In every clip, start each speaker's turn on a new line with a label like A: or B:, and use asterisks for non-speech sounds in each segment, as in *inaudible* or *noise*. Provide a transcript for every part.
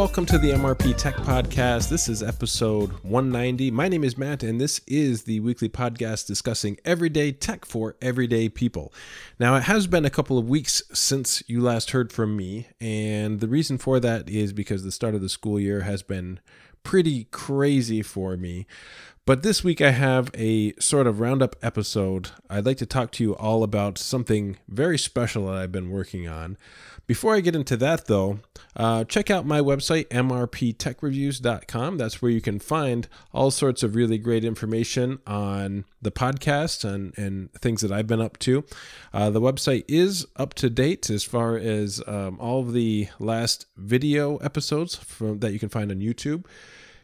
A: Welcome to the MRP Tech Podcast. This is episode 190. My name is Matt, and this is the weekly podcast discussing everyday tech for everyday people. Now, it has been a couple of weeks since you last heard from me, and the reason for that is because the start of the school year has been pretty crazy for me. But this week I have a sort of roundup episode. I'd like to talk to you all about something very special that I've been working on. Before I get into that, though, uh, check out my website, mrptechreviews.com. That's where you can find all sorts of really great information on the podcast and, and things that I've been up to. Uh, the website is up to date as far as um, all of the last video episodes from, that you can find on YouTube.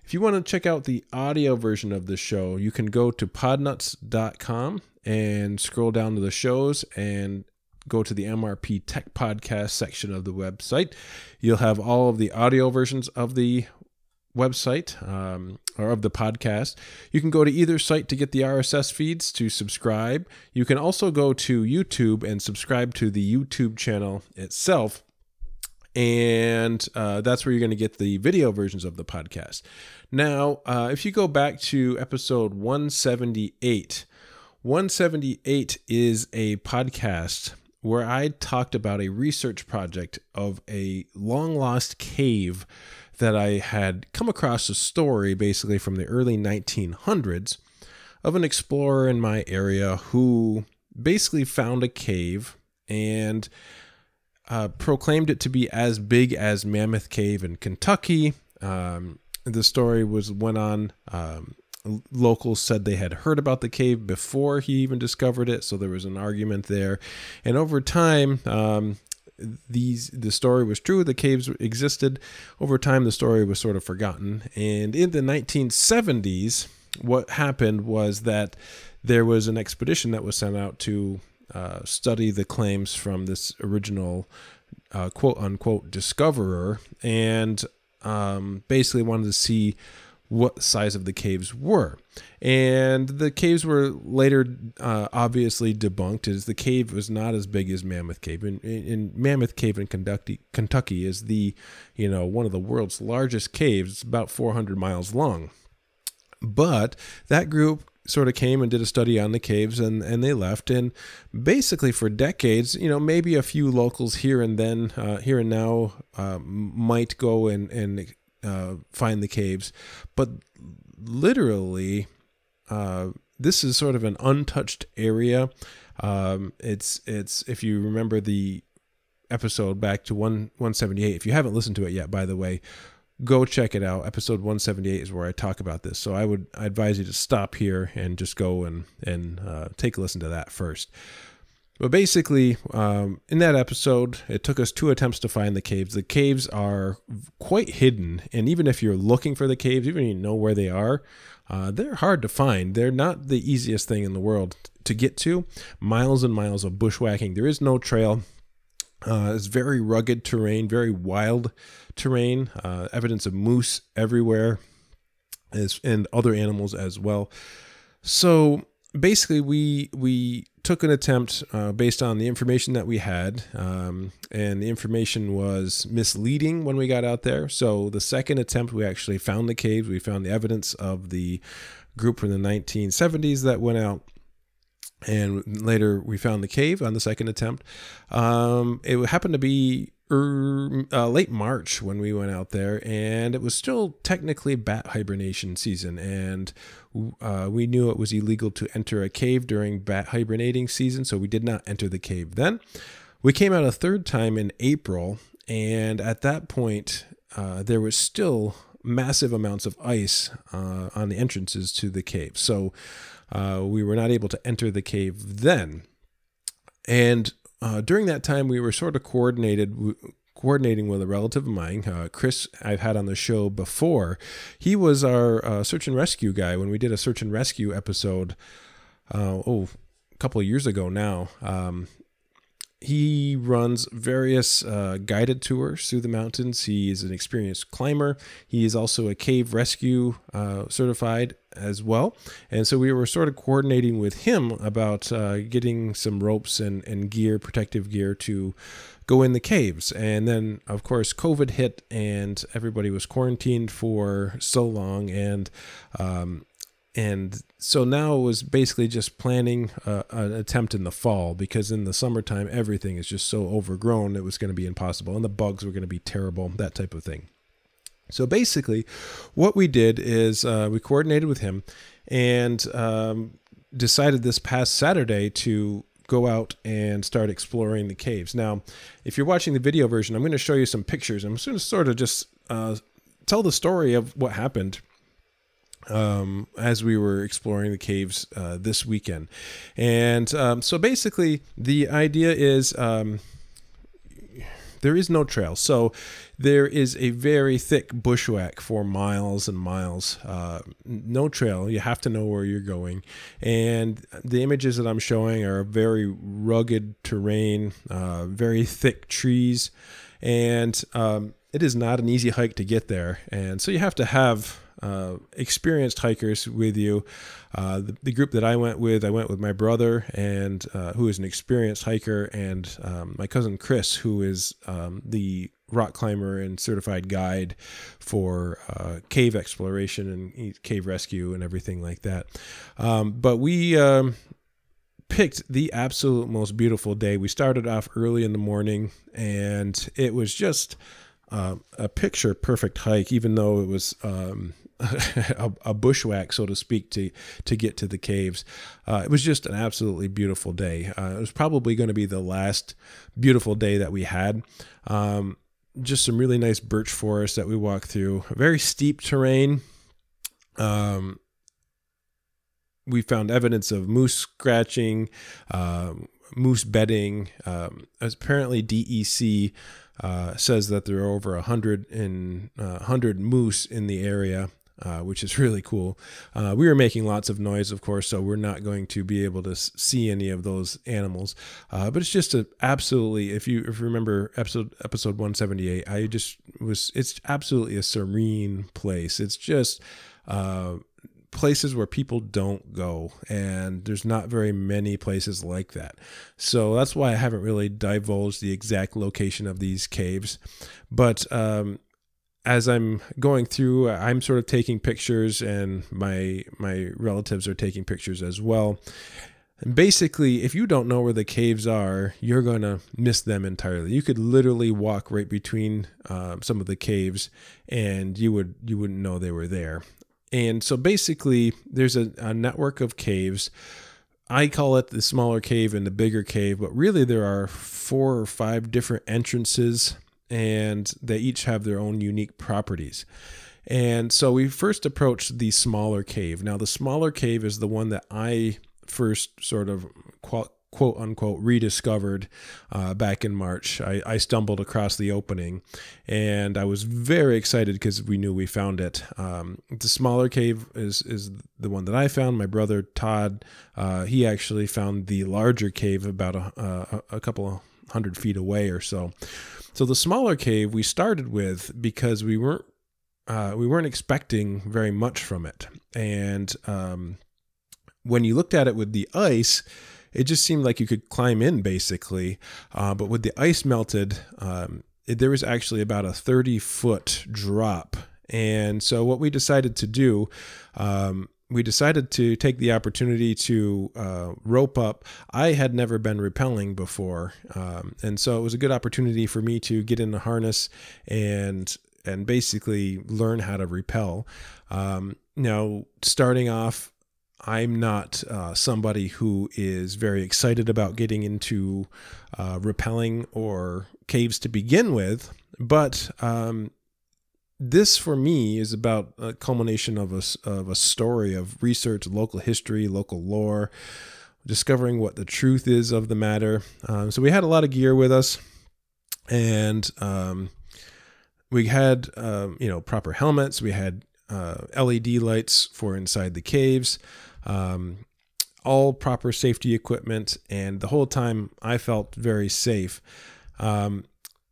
A: If you want to check out the audio version of the show, you can go to podnutz.com and scroll down to the shows and go to the MRP Tech Podcast section of the website. You'll have all of the audio versions of the website um, or of the podcast. You can go to either site to get the RSS feeds to subscribe. You can also go to YouTube and subscribe to the YouTube channel itself. And uh, that's where you're going to get the video versions of the podcast. Now, uh, if you go back to episode 178, 178 is a podcast where I talked about a research project of a long lost cave that I had come across a story basically from the early 1900s of an explorer in my area who basically found a cave and uh, proclaimed it to be as big as Mammoth Cave in Kentucky. Um, the story was went on um, locals said they had heard about the cave before he even discovered it, so there was an argument there. And over time, um, these the story was true. The caves existed. Over time, the story was sort of forgotten. And in the 1970s, what happened was that there was an expedition that was sent out to uh, study the claims from this original uh, quote unquote discoverer, and um, basically wanted to see what size of the caves were. And the caves were later uh, obviously debunked as the cave was not as big as Mammoth Cave. And, and Mammoth Cave in Kentucky, Kentucky is the, you know, one of the world's largest caves. It's about 400 miles long. But that group sort of came and did a study on the caves and, and they left. And basically, for decades, you know, maybe a few locals here and then, uh, here and now, uh, might go and, and uh, find the caves, but literally, uh, this is sort of an untouched area. Um, it's it's if you remember the episode back to one 178. If you haven't listened to it yet, by the way, go check it out. Episode 178 is where I talk about this. So I would I advise you to stop here and just go and and uh, take a listen to that first. But basically, um, in that episode, it took us two attempts to find the caves. The caves are quite hidden, and even if you're looking for the caves, even if you know where they are, uh, they're hard to find. They're not the easiest thing in the world to get to. Miles and miles of bushwhacking. There is no trail. Uh, it's very rugged terrain, very wild terrain. Uh, evidence of moose everywhere, as, and other animals as well. So basically, we we took an attempt uh, based on the information that we had, um, and the information was misleading when we got out there. So the second attempt, we actually found the caves. We found the evidence of the group from the 1970s that went out. And later we found the cave on the second attempt. Um, it happened to be uh, late March when we went out there, and it was still technically bat hibernation season, and uh, we knew it was illegal to enter a cave during bat hibernating season, so we did not enter the cave then. We came out a third time in April, and at that point, uh, there was still massive amounts of ice uh, on the entrances to the cave, so uh, we were not able to enter the cave then. And uh, during that time, we were sort of coordinated, coordinating with a relative of mine, uh, Chris. I've had on the show before. He was our uh, search and rescue guy when we did a search and rescue episode. Uh, oh, a couple of years ago now. Um, he runs various uh, guided tours through the mountains. He is an experienced climber. He is also a cave rescue uh, certified as well. And so we were sort of coordinating with him about uh, getting some ropes and, and gear, protective gear to go in the caves. And then, of course, COVID hit and everybody was quarantined for so long. And um, and so now it was basically just planning uh, an attempt in the fall because in the summertime everything is just so overgrown it was going to be impossible and the bugs were going to be terrible that type of thing. So basically what we did is uh, we coordinated with him and um, decided this past saturday to go out and start exploring the caves. Now if you're watching the video version i'm going to show you some pictures. I'm going to sort of just uh, tell the story of what happened um, as we were exploring the caves uh, this weekend. And um, so basically, the idea is um, there is no trail. So there is a very thick bushwhack for miles and miles. Uh, no trail. You have to know where you're going. And the images that I'm showing are very rugged terrain, uh, very thick trees. And um, it is not an easy hike to get there. And so you have to have uh, experienced hikers with you. Uh, the, the, group that I went with, I went with my brother, and uh, who is an experienced hiker, and um, my cousin Chris, who is um, the rock climber and certified guide for uh, cave exploration and cave rescue and everything like that. Um, but we um, picked the absolute most beautiful day. We started off early in the morning, and it was just. Uh, a picture perfect hike, even though it was um, *laughs* a, a, bushwhack, so to speak, to to get to the caves. Uh, it was just an absolutely beautiful day. Uh, it was probably going to be the last beautiful day that we had. Um, just some really nice birch forest that we walked through. Very steep terrain. Um, we found evidence of moose scratching, uh, moose bedding. Um, apparently, DEC uh, says that there are over a hundred and uh, hundred moose in the area uh, which is *laughs* really cool. Uh, we were making lots of noise, of course, so we're not going to be able to see any of those animals. Uh, but it's just a absolutely, if you if you remember episode episode 178, I just was. It's absolutely a serene place. It's just uh, places where people don't go and there's not very many places like that so that's why i haven't really divulged the exact location of these caves but um, as I'm going through, I'm sort of taking pictures, and my my relatives are taking pictures as well. And basically, if you don't know where the caves are, you're gonna miss them entirely. You could literally walk right between uh, some of the caves, and you would you wouldn't know they were there. And so basically, there's a, a network of caves. I call it the smaller cave and the bigger cave, but really there are four or five different entrances and they each have their own unique properties. And so we first approached the smaller cave. Now, the smaller cave is the one that I first sort of quote, quote unquote rediscovered uh, back in March. I, I, stumbled across the opening and I was very excited because we knew we found it. Um, the smaller cave is, is the one that I found. My brother Todd, uh, he actually found the larger cave about a, uh, a couple of hundred feet away or so. So the smaller cave we started with because we weren't uh, we weren't expecting very much from it, and um, when you looked at it with the ice, it just seemed like you could climb in basically. Uh, but with the ice melted, um, it, there was actually about a thirty foot drop, and so what we decided to do. Um, we decided to take the opportunity to uh, rope up. I had never been rappelling before, um, and so it was a good opportunity for me to get in the harness and and basically learn how to rappel. Um, now, starting off, I'm not uh, somebody who is very excited about getting into uh, rappelling or caves to begin with, but um, this for me is about a culmination of a, of a story of research, local history, local lore, discovering what the truth is of the matter. Um, so we had a lot of gear with us, and um, we had um, you know proper helmets. We had uh, LED lights for inside the caves. Um, all proper safety equipment, and the whole time I felt very safe. Um,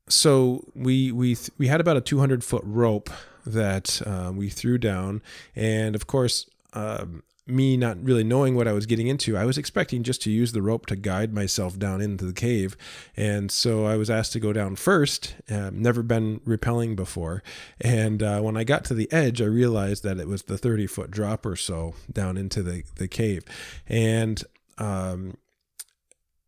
A: so we we we had about a 200 foot rope that uh, we threw down, and of course. Um, me not really knowing what I was getting into, I was expecting just to use the rope to guide myself down into the cave. And so I was asked to go down first. Um, never been rappelling before. And uh, when I got to the edge, I realized that it was the 30 foot drop or so down into the, the cave. And um,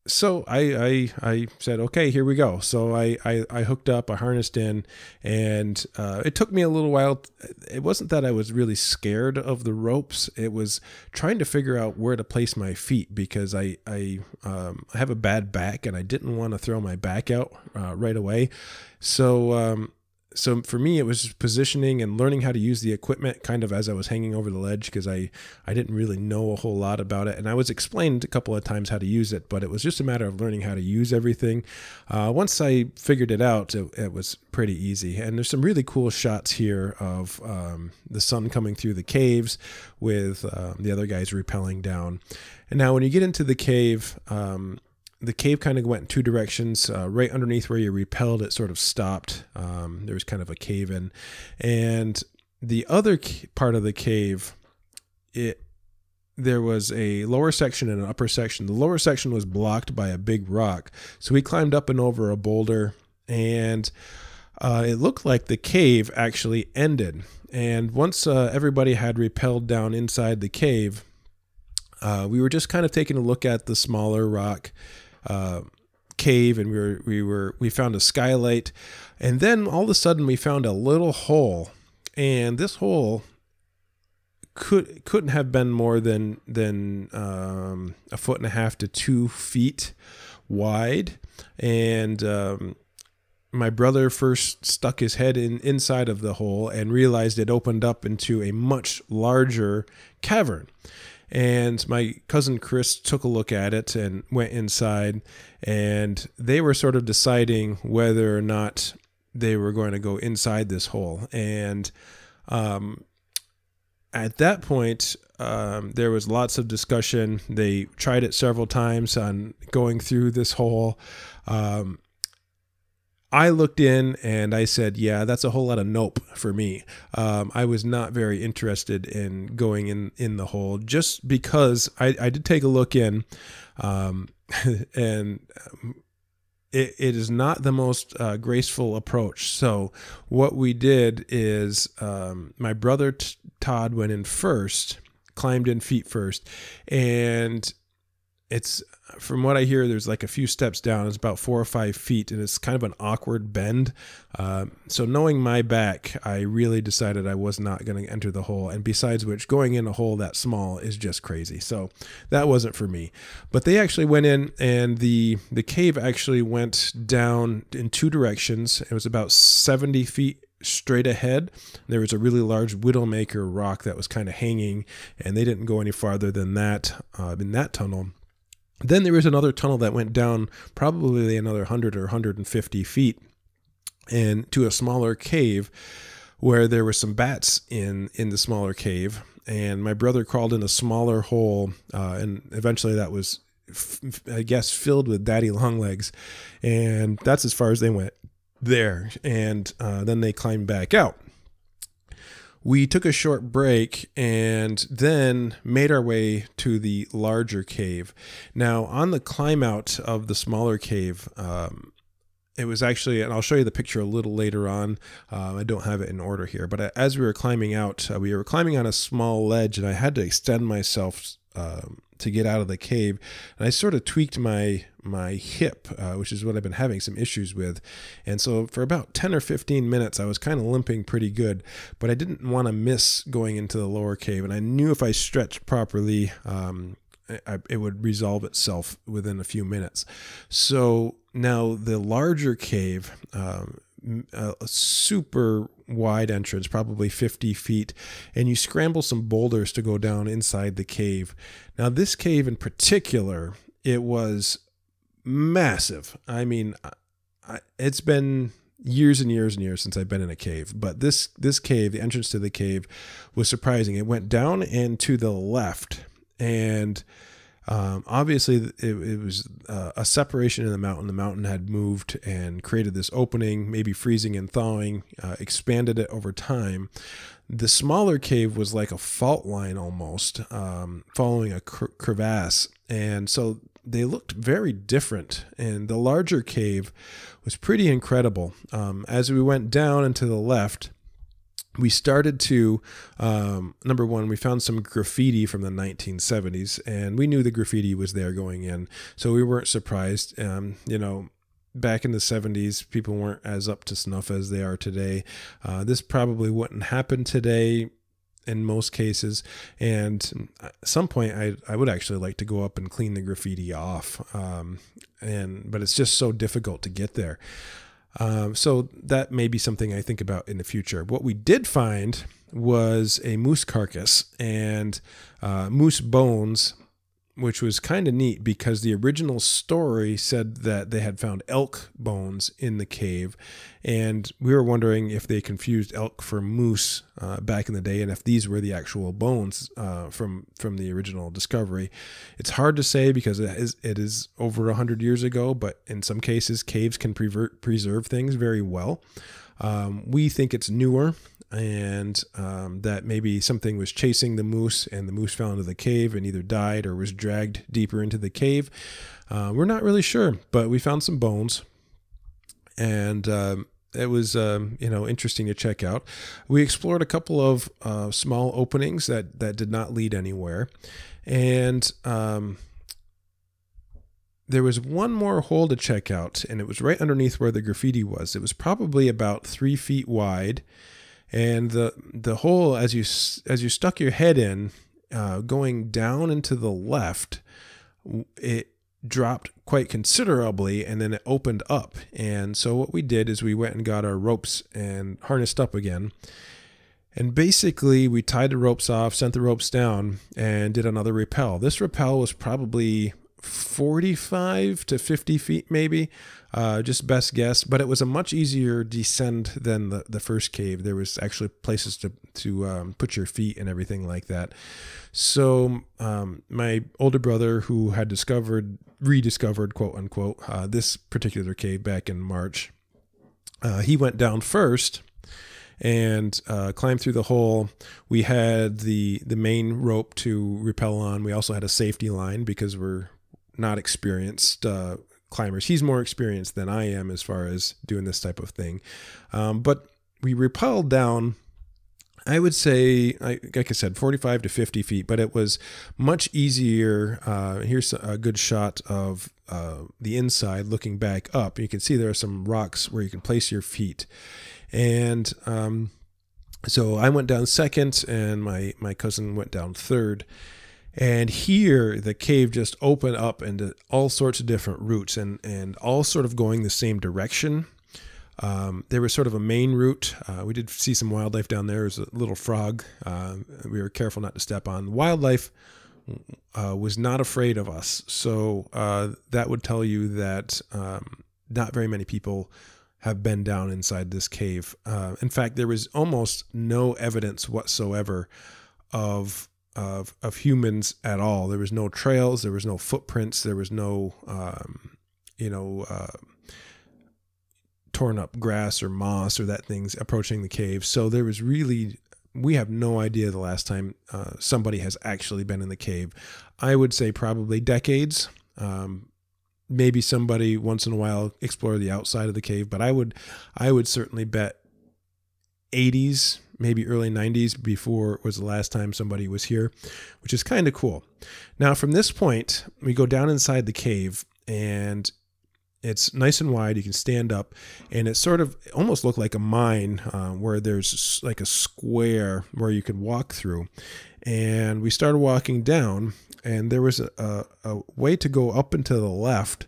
A: so I, I I said okay here we go. So I, I I hooked up I harnessed in and uh, it took me a little while. It wasn't that I was really scared of the ropes. It was trying to figure out where to place my feet because I I um, I have a bad back and I didn't want to throw my back out uh, right away. So um, so for me, it was positioning and learning how to use the equipment kind of as I was hanging over the ledge because I, I didn't really know a whole lot about it. And I was explained a couple of times how to use it, but it was just a matter of learning how to use everything. Uh, once I figured it out, it, it, was pretty easy. And there's some really cool shots here of um, the sun coming through the caves with um, the other guys rappelling down. And now when you get into the cave, um, the cave kind of went in two directions. Uh, right underneath where you repelled, it sort of stopped. Um, there was kind of a cave in, and the other part of the cave, it there was a lower section and an upper section. The lower section was blocked by a big rock, so we climbed up and over a boulder, and uh, it looked like the cave actually ended. And once uh, everybody had repelled down inside the cave, uh, we were just kind of taking a look at the smaller rock uh, cave, and we were we were we found a skylight, and then all of a sudden we found a little hole, and this hole could couldn't have been more than than um, a foot and a half to two feet wide, and um, my brother first stuck his head in inside of the hole and realized it opened up into a much larger cavern. And my cousin Chris took a look at it and went inside, and they were sort of deciding whether or not they were going to go inside this hole. And um, at that point, um, there was lots of discussion. They tried it several times on going through this hole. Um, I looked in and I said, yeah, that's a whole lot of nope for me. Um, I was not very interested in going in, in the hole just because I, I did take a look in um, *laughs* and um, it, it is not the most uh, graceful approach. So, what we did is um, my brother t- Todd went in first, climbed in feet first, and it's from what I hear, there's like a few steps down. It's about four or five feet, and it's kind of an awkward bend. Uh, so, knowing my back, I really decided I was not going to enter the hole. And besides which, going in a hole that small is just crazy. So, that wasn't for me. But they actually went in, and the the cave actually went down in two directions. It was about 70 feet straight ahead. There was a really large Widowmaker rock that was kind of hanging, and they didn't go any farther than that uh, in that tunnel. Then there was another tunnel that went down probably another 100 or 150 feet and to a smaller cave where there were some bats in in the smaller cave. And my brother crawled in a smaller hole uh, and eventually that was I guess filled with daddy long legs. And that's as far as they went there. And uh, then they climbed back out we took a short break and then made our way to the larger cave. Now, on the climb out of the smaller cave, um, it was actually, and I'll show you the picture a little later on. Uh, I don't have it in order here, but as we were climbing out, uh, we were climbing on a small ledge, and I had to extend myself um, to get out of the cave. And I sort of tweaked my my hip, uh, which is what I've been having some issues with. And so for about 10 or 15 minutes, I was kind of limping pretty good, but I didn't want to miss going into the lower cave. And I knew if I stretched properly, um, I, it would resolve itself within a few minutes. So now the larger cave, um, a super wide entrance, probably 50 feet, and you scramble some boulders to go down inside the cave. Now, this cave in particular, it was massive. I mean, I, it's been years and years and years since I've been in a cave, but this this cave, the entrance to the cave, was surprising. It went down and to the left, and Um, obviously, it, it was uh, a separation in the mountain. The mountain had moved and created this opening, maybe freezing and thawing, uh, expanded it over time. The smaller cave was like a fault line almost, um, following a cr- crevasse. And so they looked very different. And the larger cave was pretty incredible. Um, as we went down and to the left, we started to um, number one we found some graffiti from the 1970s and we knew the graffiti was there going in. So we weren't surprised. Um, you know back in the 70s people weren't as up to snuff as they are today. Uh, this probably wouldn't happen today in most cases. And at some point I, I would actually like to go up and clean the graffiti off. Um, and but it's just so difficult to get there um, so that may be something I think about in the future. What we did find was a moose carcass and uh, moose bones which was kind of neat because the original story said that they had found elk bones in the cave. And we were wondering if they confused elk for moose uh, back in the day and if these were the actual bones uh, from, from the original discovery. It's hard to say because it is, it is over 100 years ago, but in some cases, caves can preserve things very well. Um, we think it's newer and um, that maybe something was chasing the moose and the moose fell into the cave and either died or was dragged deeper into the cave. Uh, we're not really sure, but we found some bones and um, it was um, you know interesting to check out. We explored a couple of uh, small openings that that did not lead anywhere, and um, there was one more hole to check out, and it was right underneath where the graffiti was. It was probably about three feet wide and the the hole as you as you stuck your head in, uh, going down into the left, it dropped quite considerably and then it opened up. And so what we did is we went and got our ropes and harnessed up again. And basically, we tied the ropes off, sent the ropes down, and did another rappel. This rappel was probably 45 to 50 feet, maybe, uh, just best guess. But it was a much easier descent than the, the first cave. There was actually places to to um, put your feet and everything like that. So um, my older brother, who had discovered, rediscovered, quote unquote, uh, this particular cave back in March, uh, he went down first and uh, climbed through the hole. We had the the main rope to rappel on. We also had a safety line because we're not experienced uh, climbers. He's more experienced than I am as far as doing this type of thing. Um, but we rappelled down. I would say, like I said, 45 to 50 feet, but it was much easier. Uh, here's a good shot of uh, the inside looking back up. You can see there are some rocks where you can place your feet. And um, so I went down second, and my, my cousin went down third. And here, the cave just opened up into all sorts of different routes and, and all sort of going the same direction. Um, there was sort of a main route. Uh, we did see some wildlife down there. There was a little frog. Uh, we were careful not to step on. Wildlife uh, was not afraid of us. So uh, that would tell you that um, not very many people have been down inside this cave. Uh, in fact, there was almost no evidence whatsoever of of of humans at all. There was no trails, there was no footprints, there was no um, you know uh, torn up grass or moss or that things approaching the cave. So there was really we have no idea the last time uh, somebody has actually been in the cave. I would say probably decades. Um, maybe somebody once in a while explore the outside of the cave, but I would I would certainly bet 80s maybe early 90s before was the last time somebody was here, which is kind of cool. Now, from this point, we go down inside the cave and it's nice and wide. You can stand up, and it sort of almost looked like a mine uh, where there's like a square where you could walk through. And we started walking down, and there was a, a, a way to go up and to the left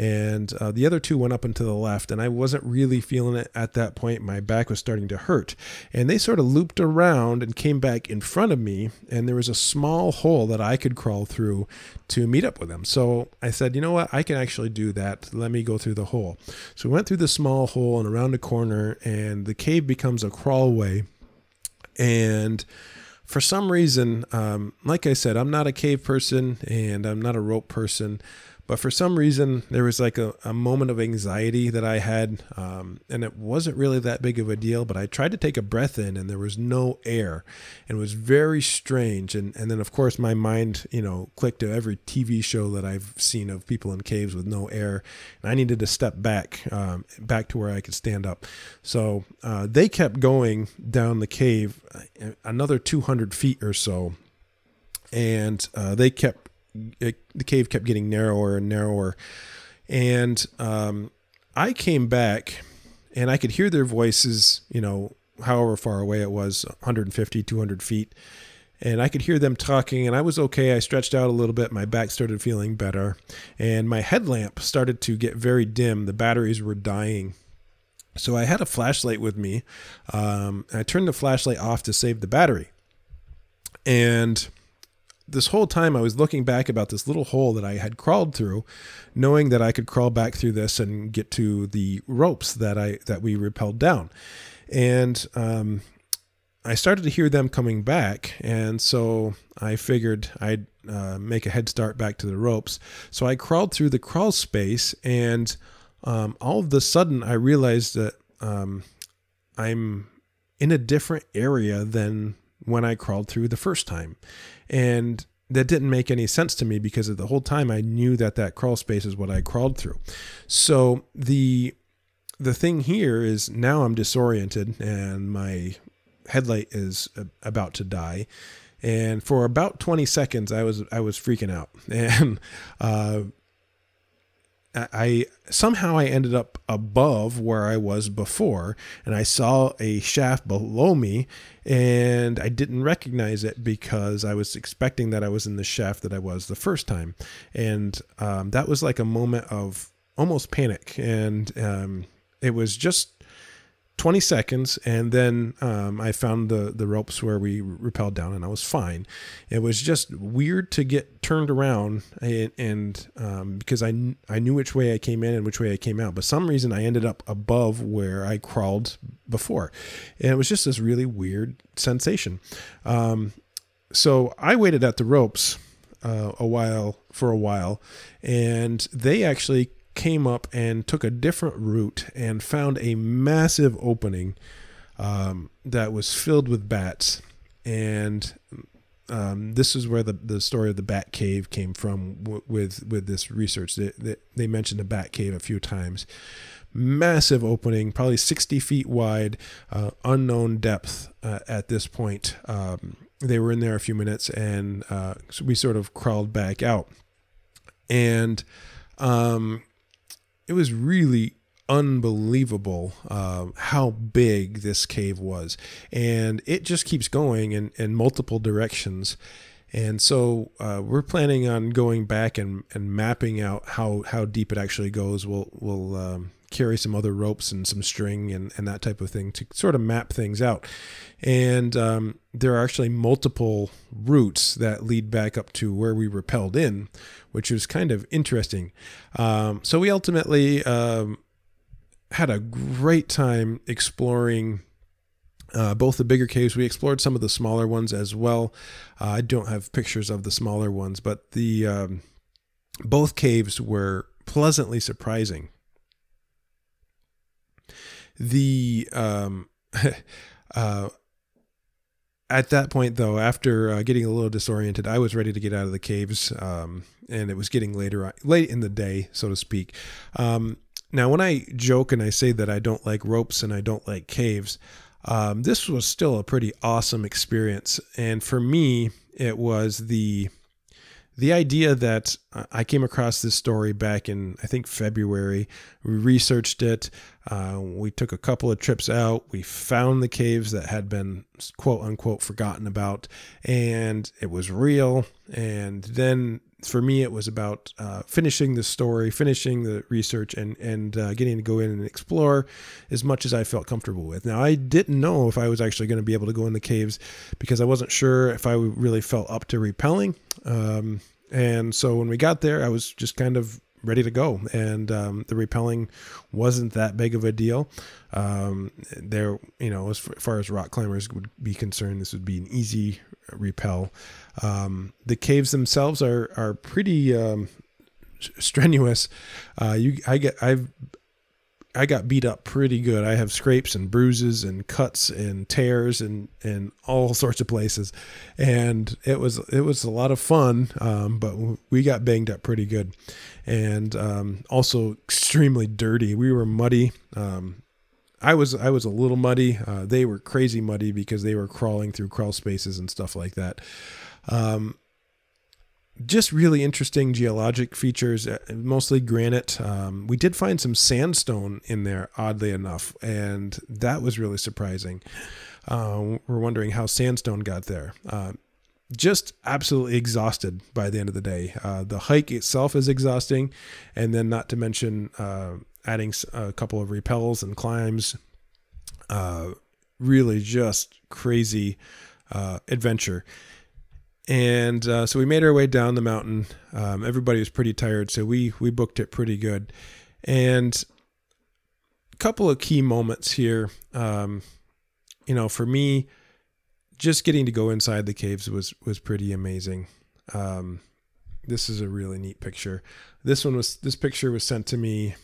A: and uh, the other two went up and to the left and i wasn't really feeling it at that point. My back was starting to hurt. And they sort of looped around and came back in front of me and there was a small hole that i could crawl through to meet up with them. So i said you know what? I can actually do that. Let me go through the hole. So we went through the small hole and around a corner and the cave becomes a crawlway. And for some reason, um, like I said, I'm not a cave person and I'm not a rope person. But for some reason, there was like a, a moment of anxiety that I had, um, and it wasn't really that big of a deal. But I tried to take a breath in, and there was no air, and it was very strange. And and then of course my mind, you know, clicked to every TV show that I've seen of people in caves with no air, and I needed to step back, um, back to where I could stand up. So uh, they kept going down the cave, uh, another 200 feet or so, and uh, they kept it, the cave kept getting narrower and narrower. And um, I came back and I could hear their voices, you know, however far away it was 150, 200 feet. And I could hear them talking, and I was okay. I stretched out a little bit. My back started feeling better. And my headlamp started to get very dim. The batteries were dying. So I had a flashlight with me. Um, I turned the flashlight off to save the battery. And this whole time I was looking back about this little hole that I had crawled through, knowing that I could crawl back through this and get to the ropes that I that we repelled down, and um, I started to hear them coming back, and so I figured I'd uh, make a head start back to the ropes. So I crawled through the crawl space, and um, all of a sudden I realized that um, I'm in a different area than when I crawled through the first time. And that didn't make any sense to me because the whole time I knew that that crawl space is what I crawled through. So the the thing here is now I'm disoriented and my headlight is about to die. And for about 20 seconds, I was I was freaking out, *laughs* and uh, I somehow I ended up above where I was before, and I saw a shaft below me, and I didn't recognize it because I was expecting that I was in the shaft that I was the first time, and um, that was like a moment of almost panic, and um, it was just 20 seconds and then um, i found the, the ropes where we rappelled down and i was fine. It was just weird to get turned around and, and um, because I, I knew which way i came in and which way i came out. But some reason i ended up above where i crawled before. And it was just this really weird sensation. Um, so i waited at the ropes uh, a while for a while and they actually came up and took a different route and found a massive opening um, that was filled with bats. And um, this is where the, the story of the bat cave came from w- with with this research. They, they, they mentioned the bat cave a few times. Massive opening, probably 60 feet wide, uh, unknown depth uh, at this point. Um, they were in there a few minutes, and uh, so we sort of crawled back out. And um, it was really unbelievable uh, how big this cave was. And it just keeps going in, in multiple directions. And so uh, we're planning on going back and, and mapping out how, how deep it actually goes. We'll, we'll um, carry some other ropes and some string and, and that type of thing to sort of map things out. And um, there are actually multiple routes that lead back up to where we repelled in, which was kind of interesting. Um, so we ultimately um, had a great time exploring. Uh, both the bigger caves. We explored some of the smaller ones as well. Uh, I don't have pictures of the smaller ones, but the um, both caves were pleasantly surprising the um, *laughs* uh, at that point though after uh, getting a little disoriented i was ready to get out of the caves um, and it was getting later late in the day so to speak um, now when i joke and i say that i don't like ropes and i don't like caves um, this was still a pretty awesome experience and for me it was the the idea that I came across this story back in, I think, February. We researched it. Uh, we took a couple of trips out. We found the caves that had been quote unquote forgotten about, and it was real. And then for me, it was about uh, finishing the story, finishing the research, and and uh, getting to go in and explore as much as I felt comfortable with. Now, I didn't know if I was actually going to be able to go in the caves because I wasn't sure if I really felt up to repelling. Um, and so when we got there, I was just kind of ready to go. And um, the rappelling wasn't that big of a deal. Um, there, you know, as far as rock climbers would be concerned, this would be an easy rappel. Um, the caves themselves are are pretty um, strenuous. Uh, you, I get, I've I got beat up pretty good. I have scrapes and bruises and cuts and tears and and all sorts of places, and it was it was a lot of fun. Um, but we got banged up pretty good, and um, also extremely dirty. We were muddy. Um, I was I was a little muddy. Uh, they were crazy muddy because they were crawling through crawl spaces and stuff like that. Um, just really interesting geologic features, uh, mostly granite. Um, we did find some sandstone in there, oddly enough, and that was really surprising. Uh, we're wondering how sandstone got there. Uh, just absolutely exhausted by the end of the day. Uh, the hike itself is exhausting, and then not to mention uh, adding a couple of repels and climbs. Uh, really, just crazy adventure. And uh, so we made our way down the mountain. Um, everybody was pretty tired, so we we booked it pretty good. And a couple of key moments here. Um, you know, for me, just getting to go inside the caves was was pretty amazing. Um, this is a really neat picture. This one was this picture was sent to me.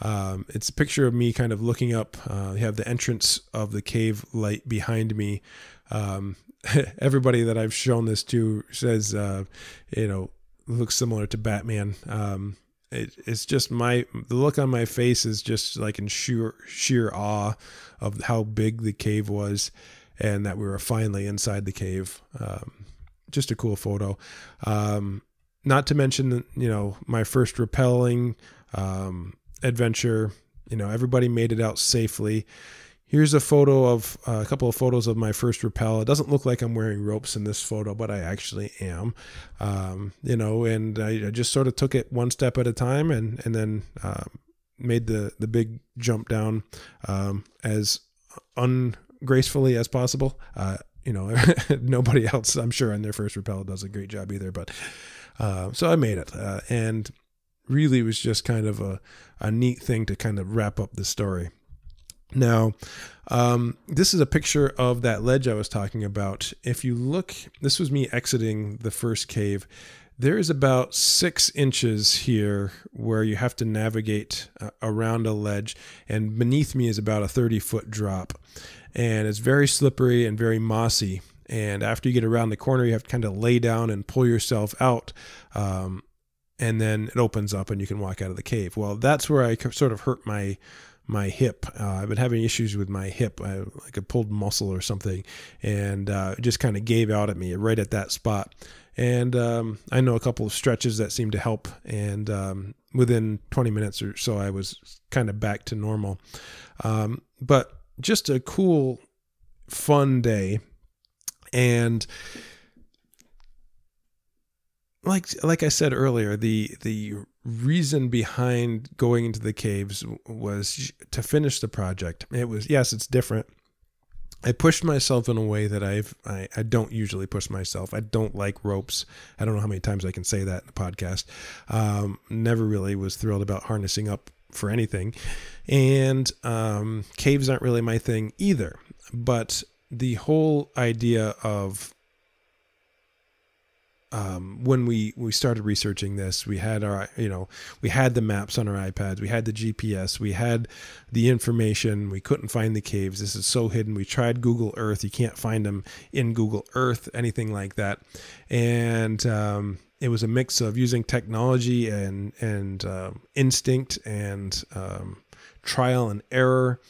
A: Um, it's a picture of me kind of looking up. Uh, you have the entrance of the cave light behind me. Um, *laughs* everybody that I've shown this to says, uh, you know, looks similar to Batman. Um, it, it's just my the look on my face is just like in sheer sheer awe of how big the cave was, and that we were finally inside the cave. Um, just a cool photo. Um, not to mention, you know, my first rappelling um, adventure. You know, everybody made it out safely. Here's a photo of uh, a couple of photos of my first rappel. It doesn't look like I'm wearing ropes in this photo, but I actually am. Um, you know, and I, I, just sort of took it one step at a time, and and then uh, made the the big jump down um, as ungracefully as possible. Uh, you know, *laughs* nobody else, I'm sure, on their first rappel does a great job either. But uh, so I made it, uh, and really it was just kind of a, a neat thing to kind of wrap up the story. Now, um, this is a picture of that ledge I was talking about. If you look, this was me exiting the first cave. There is about six inches here where you have to navigate uh, around a ledge, and beneath me is about a 30 foot drop. And it's very slippery and very mossy. And after you get around the corner, you have to kind of lay down and pull yourself out. Um, and then it opens up and you can walk out of the cave. Well, that's where I sort of hurt my my hip. Uh, I've been having issues with my hip, I, like a pulled muscle or something, and uh, it just kind of gave out at me right at that spot. And um, I know a couple of stretches that seem to help, and um, within 20 minutes or so, I was kind of back to normal. Um, but just a cool, fun day, and like like I said earlier, the the reason behind going into the caves was to finish the project. It was yes, it's different. I pushed myself in a way that I've I, I don't usually push myself. I don't like ropes. I don't know how many times I can say that in the podcast. Um, never really was thrilled about harnessing up for anything, and um, caves aren't really my thing either. But the whole idea of um, when we we started researching this, we had our you know we had the maps on our iPads, we had the GPS, we had the information. We couldn't find the caves. This is so hidden. We tried Google Earth. You can't find them in Google Earth, anything like that. And um, it was a mix of using technology and and um, instinct and um, trial and error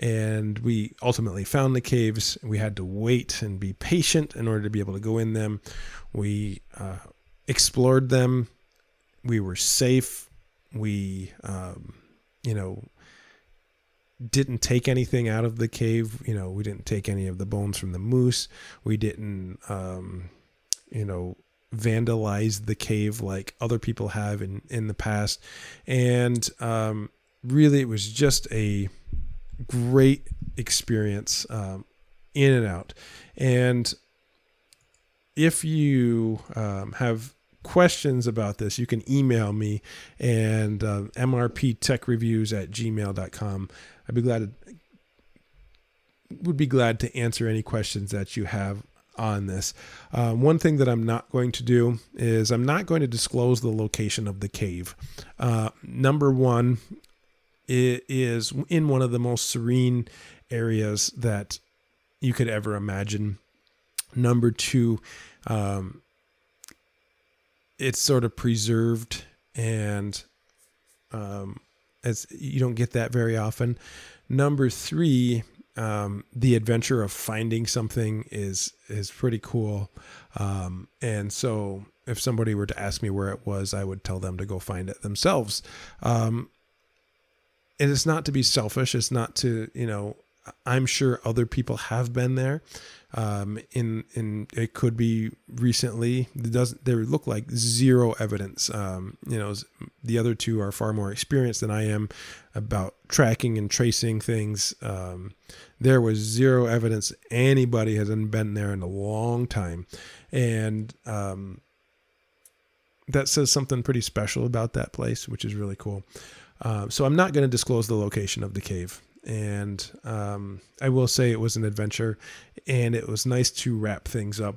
A: and we ultimately found the caves. We had to wait and be patient in order to be able to go in them. We uh, explored them. We were safe. We, um, you know, didn't take anything out of the cave. You know, we didn't take any of the bones from the moose. We didn't, um, you know, vandalize the cave like other people have in in the past. And um, really, it was just a great experience um, in and out. And if you um, have questions about this, you can email me and uh, mrptechreviews at gmail.com. I'd be glad to, would be glad to answer any questions that you have on this. Um, one thing that I'm not going to do is I'm not going to disclose the location of the cave. Uh, number one, is in one of the most serene areas that you could ever imagine. Number two, um, it's sort of preserved and um, as you don't get that very often. Number three, um, the adventure of finding something is is pretty cool. Um, and so, if somebody were to ask me where it was, I would tell them to go find it themselves. Um, and it's not to be selfish. It's not to you know. I'm sure other people have been there. Um, in in it could be recently. It doesn't there look like zero evidence. Um, you know, the other two are far more experienced than I am about tracking and tracing things. Um, there was zero evidence anybody has been there in a long time, and um, that says something pretty special about that place, which is really cool. Uh, so I'm not going to disclose the location of the cave and um, I will say it was an adventure, and it was nice to wrap things up.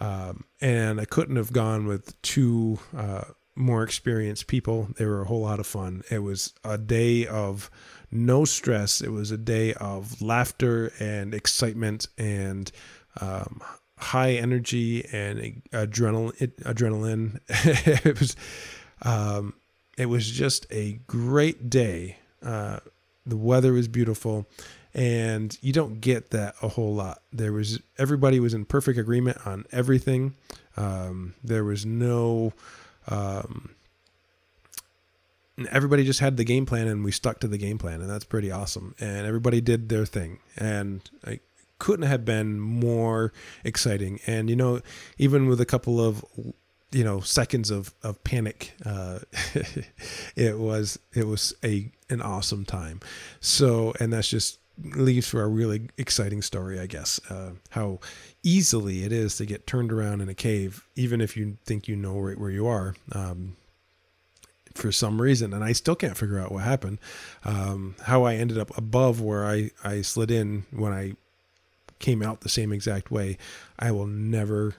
A: Um, and I couldn't have gone with two uh, more experienced people. They were a whole lot of fun. It was a day of no stress. It was a day of laughter and excitement and um, high energy and adrenaline. Adrenaline. *laughs* it was. Um, it was just a great day. Uh, the weather was beautiful, and you don't get that a whole lot. There was everybody was in perfect agreement on everything. Um, there was no. Um, everybody just had the game plan and we stuck to the game plan and that's pretty awesome and everybody did their thing and I couldn't have been more exciting and you know even with a couple of you know seconds of of panic uh, *laughs* it was it was a an awesome time. So and that's just leaves for a really exciting story i guess uh, how easily it is to get turned around in a cave even if you think you know right where you are um, for some reason. And i still can't figure out what happened. Um, how i ended up above where i i slid in when i came out the same exact way i will never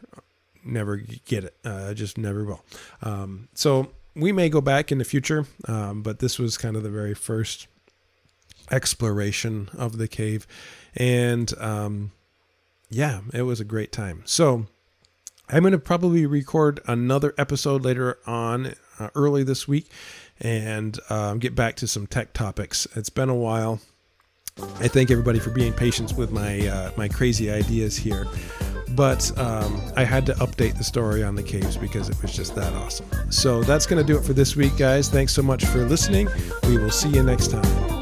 A: never get it. Uh, just never will. Um, so we may go back in the future, um, but this was kind of the very first exploration of the cave, and um, yeah, it was a great time. So I'm going to probably record another episode later on, uh, early this week, and um, get back to some tech topics. It's been a while. I thank everybody for being patient with my uh, my crazy ideas here. But um, I had to update the story on the caves because it was just that awesome. So that's going to do it for this week, guys. Thanks so much for listening. We will see you next time.